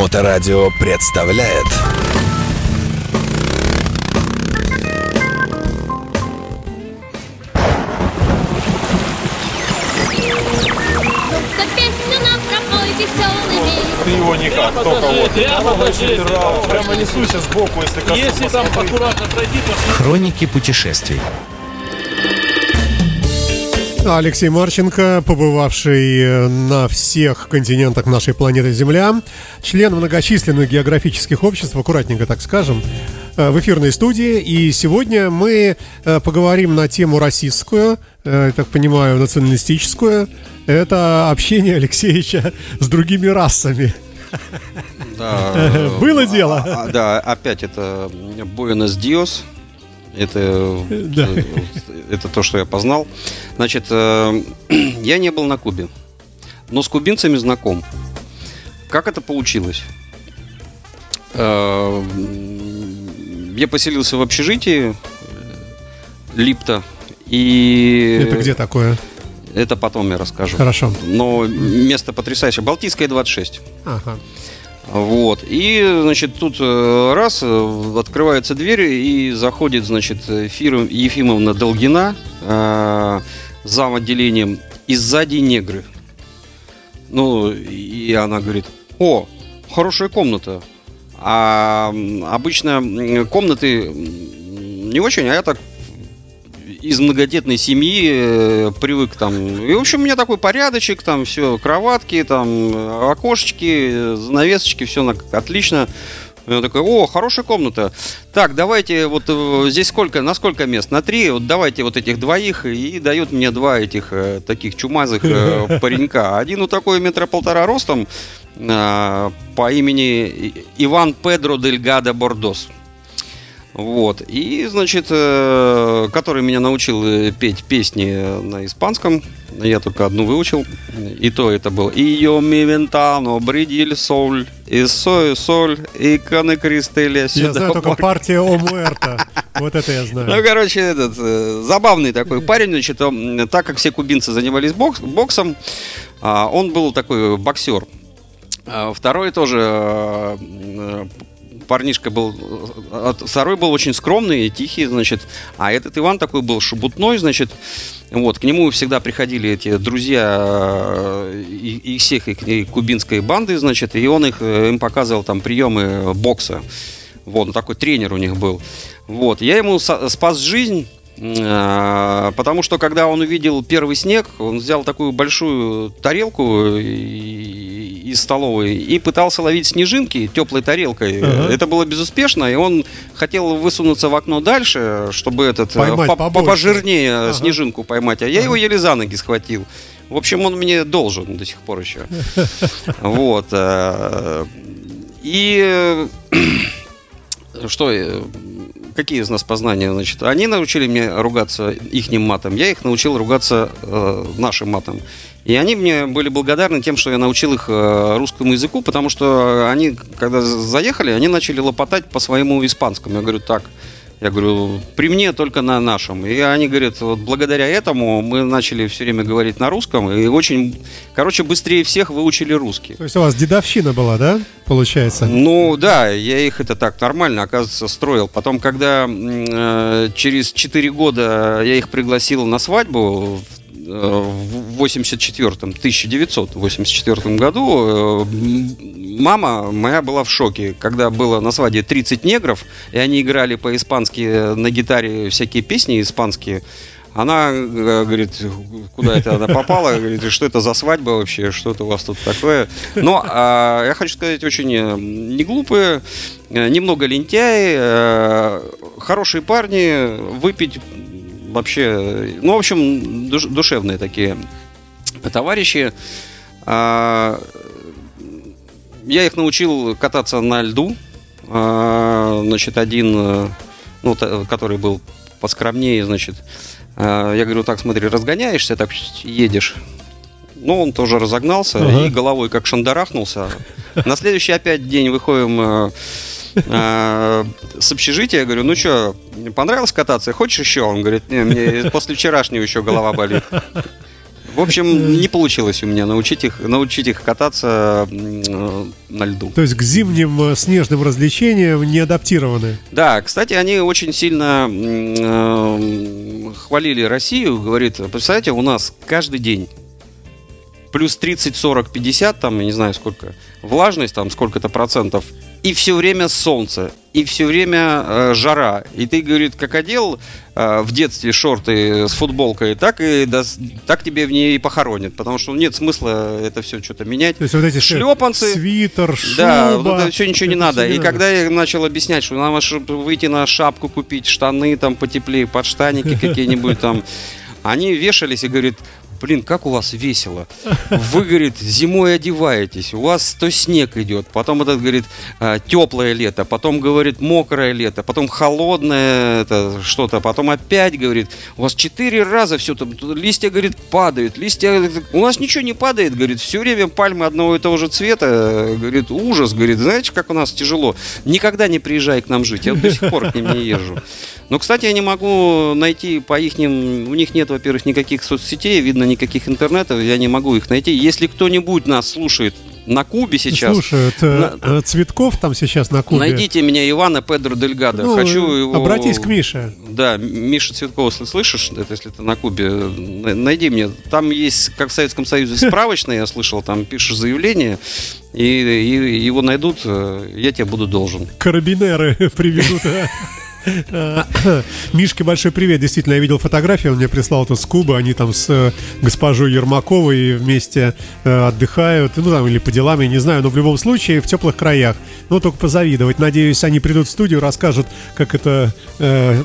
Моторадио представляет. Ты его никак, только покажи, вот. прямо прямо Прямо несуйся сбоку, если коснусь. Если там аккуратно пройти, то Хроники путешествий. Алексей Марченко, побывавший э, на всех континентах нашей планеты Земля, член многочисленных географических обществ, аккуратненько так скажем, э, в эфирной студии. И сегодня мы э, поговорим на тему российскую, я так понимаю, националистическую. Это общение Алексеевича с другими расами. Да. Было дело? А, Да, опять это Буэнос Диос. Это, Да. это то, что я познал. Значит, э, я не был на Кубе, но с кубинцами знаком. Как это получилось? Э, Я поселился в общежитии э, Липта. И Это где такое? это потом я расскажу. Хорошо. Но место потрясающее. Балтийская 26. Ага. Вот. И, значит, тут э, раз э, открывается дверь и заходит, значит, Фира Ефимовна Долгина э, зам отделением и сзади негры. Ну, и она говорит, о, хорошая комната. А обычно комнаты не очень, а я так из многодетной семьи э, привык там. И, в общем, у меня такой порядочек, там все, кроватки, там, э, окошечки, занавесочки, все отлично. И он такой, о, хорошая комната. Так, давайте, вот э, здесь сколько, на сколько мест? На три, вот давайте вот этих двоих, и дает мне два этих э, таких чумазых э, паренька. Один вот такой метра полтора ростом, э, по имени Иван Педро Дельгадо Бордос. Вот. И, значит, э, который меня научил э, петь песни на испанском. Я только одну выучил. И то это был «Ио ми вентано, бридиль соль, и сой соль, и каны кристеля Я сюда». знаю только партия О Муэрто. Вот это я Ну, знаю. короче, этот э, забавный такой парень, значит, он, так как все кубинцы занимались бокс- боксом, а, он был такой боксер. А Второй тоже э, э, парнишка был, э, второй был очень скромный и тихий, значит, а этот Иван такой был шебутной, значит, вот, к нему всегда приходили эти друзья э, и, и всех их и кубинской банды, значит, и он их, э, им показывал там приемы бокса. Вот, ну, такой тренер у них был. Вот, я ему спас жизнь, потому что когда он увидел первый снег, он взял такую большую тарелку и- из столовой и пытался ловить снежинки теплой тарелкой. Ага. Это было безуспешно, и он хотел высунуться в окно дальше, чтобы этот э, Поймать по- побольше. пожирнее Ага. снежинку поймать, а я его еле за ноги схватил. В общем, он мне должен до сих пор еще. Вот. э, И что, э, какие из нас познания, значит? Они научили меня ругаться ихним матом, я их научил ругаться э, нашим матом. И они мне были благодарны тем, что я научил их э, русскому языку, потому что они, когда заехали, они начали лопотать по своему испанскому. Я говорю, так, я говорю, при мне только на нашем. И они говорят, вот благодаря этому мы начали все время говорить на русском, и очень, короче, быстрее всех выучили русский. То есть у вас дедовщина была, да, получается? Ну да, я их это так нормально, оказывается, строил. Потом, когда э, через 4 года я их пригласил на свадьбу в, э, в 84-м, 1984 году, э, мама моя была в шоке, когда было на свадьбе 30 негров, и они играли по-испански на гитаре всякие песни испанские. Она э, говорит, куда это она попала, говорит, что это за свадьба вообще, что это у вас тут такое. Но а, я хочу сказать, очень э, не глупые, э, немного лентяи, хорошие парни, выпить вообще, ну, в общем, душ- душевные такие товарищи. А, я их научил кататься на льду. А, Значит, один, э, ну, который был поскромнее, значит, а, я говорю, так, смотри, разгоняешься, так едешь. Ну, он тоже разогнался Ага. и головой как шандарахнулся. На следующий опять день выходим э, э, с общежития, я говорю, ну что, понравилось кататься, хочешь еще? Он говорит, не, мне после вчерашнего еще голова болит. В общем, не получилось у меня научить их, научить их кататься э, на льду. То есть к зимним э, снежным развлечениям не адаптированы. Да, кстати, они очень сильно э, хвалили Россию. Говорит, представляете, у нас каждый день плюс 30, 40, 50, там, я не знаю сколько, влажность там сколько-то процентов, и все время солнце, и все время э, жара. И ты, говорит, как одел э, в детстве шорты с футболкой, так и дос- так тебе в ней и похоронят, потому что нет смысла это все что-то менять. То есть вот эти Шлепанцы. свитер, шуба. Да, вот это все ничего не это надо. всё И не когда я начал объяснять, что надо выйти на шапку купить, штаны там потеплее, подштаники какие-нибудь там, они вешались и говорят, блин, как у вас весело. Вы, говорит, зимой одеваетесь, у вас то снег идет, потом этот, говорит, теплое лето, потом, говорит, мокрое лето, потом холодное это что-то, потом опять, говорит, у вас четыре раза все там, листья, говорит, падают, листья, у нас ничего не падает, говорит, все время пальмы одного и того же цвета, говорит, ужас, говорит, знаете, как у нас тяжело, никогда не приезжай к нам жить, я до сих пор к ним не езжу. Но, кстати, я не могу найти по их у них нет, во-первых, никаких соцсетей, видно, никаких интернетов, я не могу их найти. Если кто-нибудь нас слушает на Кубе сейчас, Слушают э, э, Цветков там сейчас на Кубе. найдите меня Ивана Педро Дельгадо. Ну, Хочу его... Обратись к Мише. Да, Миша Цветкова, слышишь, это если ты на Кубе, на- найди мне. Там есть, как в Советском Союзе, справочная, я слышал, там пишешь заявление, и, и его найдут, э, я тебе буду должен. Карабинеры приведут. Мишке большой привет. Действительно, я видел фотографию, он мне прислал тут с Кубы. Они там с э, госпожой Ермаковой вместе э, отдыхают. Ну, там, или по делам, я не знаю. Но в любом случае, в теплых краях. Ну, только позавидовать. Надеюсь, они придут в студию, расскажут, как это э,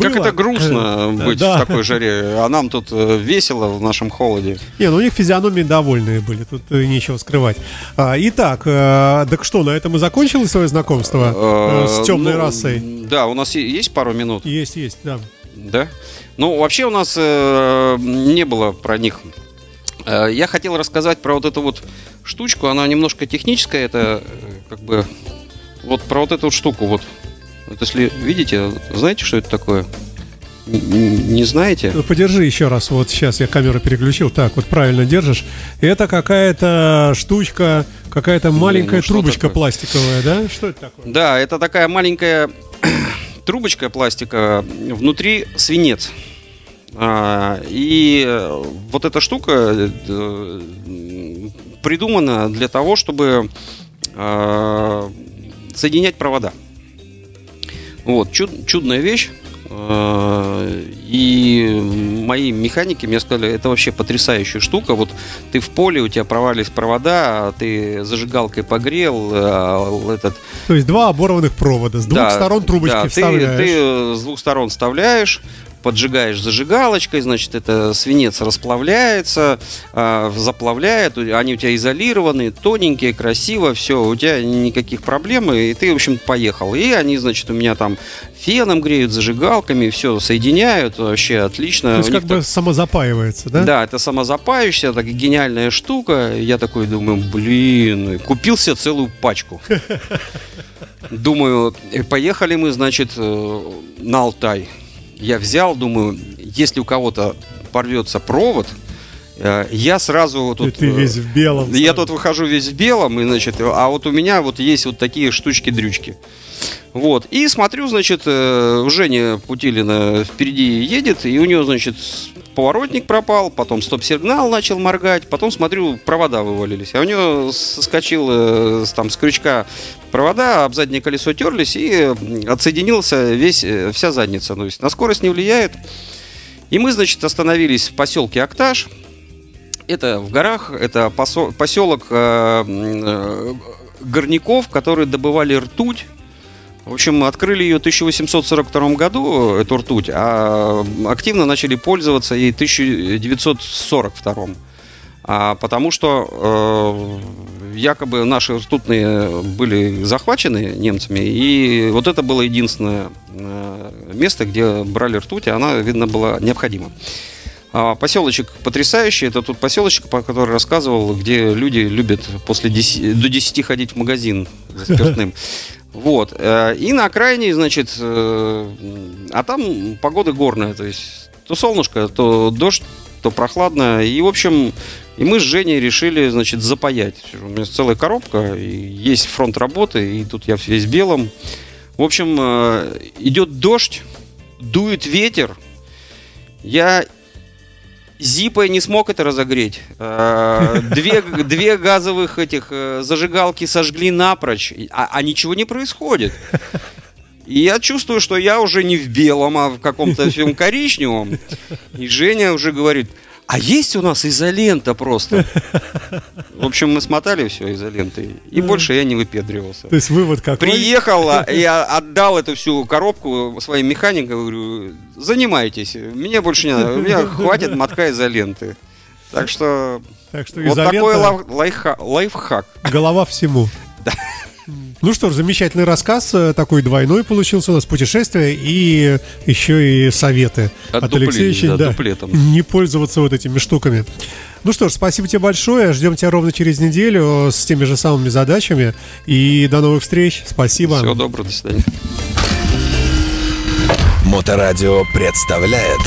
Как это грустно Э, быть да. в такой жаре, а нам тут весело в нашем холоде. Не, ну у них физиономии довольные были, тут нечего скрывать. А, итак, так что, на этом и закончилось свое знакомство с темной ну, расой? Да, у нас есть пару минут, Есть, есть, да. да? Ну, вообще у нас э, не было про них. Э, Я хотел рассказать про вот эту вот штучку, она немножко техническая, это э, как бы вот про вот эту вот штуку вот. Вот если видите, знаете, что это такое? Не знаете? Ну, Подержи еще раз, вот сейчас я камеру переключил. Так, вот правильно держишь. Это какая-то штучка, какая-то маленькая ну что трубочка такое? пластиковая, да? Что это такое? Да, это такая маленькая трубочка пластика, внутри свинец. А, и э, вот эта штука э, придумана для того, чтобы а, соединять провода. Вот, чуд- чудная вещь. А, И мои механики мне сказали, это вообще потрясающая штука. Вот ты в поле, у тебя провалились провода, а ты зажигалкой погрел, а, этот То есть два оборванных провода, с двух да, сторон трубочки да, ты- вставляешь. Ты, э, с двух сторон вставляешь, поджигаешь зажигалочкой, значит, это свинец расплавляется, а, заплавляет, они у тебя изолированы, тоненькие, красиво, все, у тебя никаких проблем, и ты, в общем, поехал. И они, значит, у меня там феном греют, зажигалками, все соединяют, вообще отлично. То есть У как бы так- самозапаивается, да? да, это самозапающаяся, такая гениальная штука. Я такой думаю, блин, купил себе целую пачку. Думаю, э, поехали мы, значит, э, на Алтай. Я взял, думаю, если у кого-то порвется провод, э, я сразу вот И тут... ты э, весь в белом. я тут выхожу весь в белом, и, значит, а вот у меня вот есть вот такие штучки-дрючки. Вот. И смотрю, значит, э, Женя Путилина впереди едет, и у него, значит, поворотник пропал, потом стоп-сигнал начал моргать, потом смотрю, провода вывалились. А у него соскочил э, там с крючка провода, об заднее колесо терлись, и отсоединился весь, э, вся задница. То есть на скорость не влияет. И мы, значит, остановились в поселке Акташ. Это в горах, это поселок горняков, которые добывали ртуть. В общем, открыли ее в 1842 году, эту ртуть, а активно начали пользоваться ей в 1942. А, потому что э, якобы наши ртутные были захвачены немцами, и вот это было единственное э, место, где брали ртуть, и она, видно, была необходима. А, поселочек потрясающий. Это тот поселочек, по который рассказывал, где люди любят после 10, до 10 ходить в магазин за спиртным. Вот. э, И на окраине, значит, э, а там погода горная, то есть то солнышко, то дождь, то прохладно. И, в общем, и мы с Женей решили, значит, запаять. У меня целая коробка, и есть фронт работы, и тут я весь белом. В общем, э, идет дождь, дует ветер. Я Зипой не смог это разогреть. Э, Две, две газовых этих э, зажигалки сожгли напрочь, а, а ничего не происходит. И я чувствую, что я уже не в белом, а в каком-то всем коричневом. И Женя уже говорит, а есть у нас изолента просто. В общем, мы смотали все изолентой. И больше я не выпендривался. То есть вывод какой? Приехал, а я отдал эту всю коробку своим механикам, говорю, занимайтесь, мне больше не надо, у меня хватит мотка изоленты. Так что Так что вот изолента, такой лайф- лайфха- лайфхак. голова всему. Ну что ж, замечательный рассказ, э, такой двойной получился у нас путешествие и еще и советы от Отдупление, Алексеевича. да, дуплетом. не пользоваться вот этими штуками. Ну что ж, спасибо тебе большое. Ждем тебя ровно через неделю с теми же самыми задачами. И до новых встреч. Спасибо. Всего доброго, до свидания. Моторадио представляет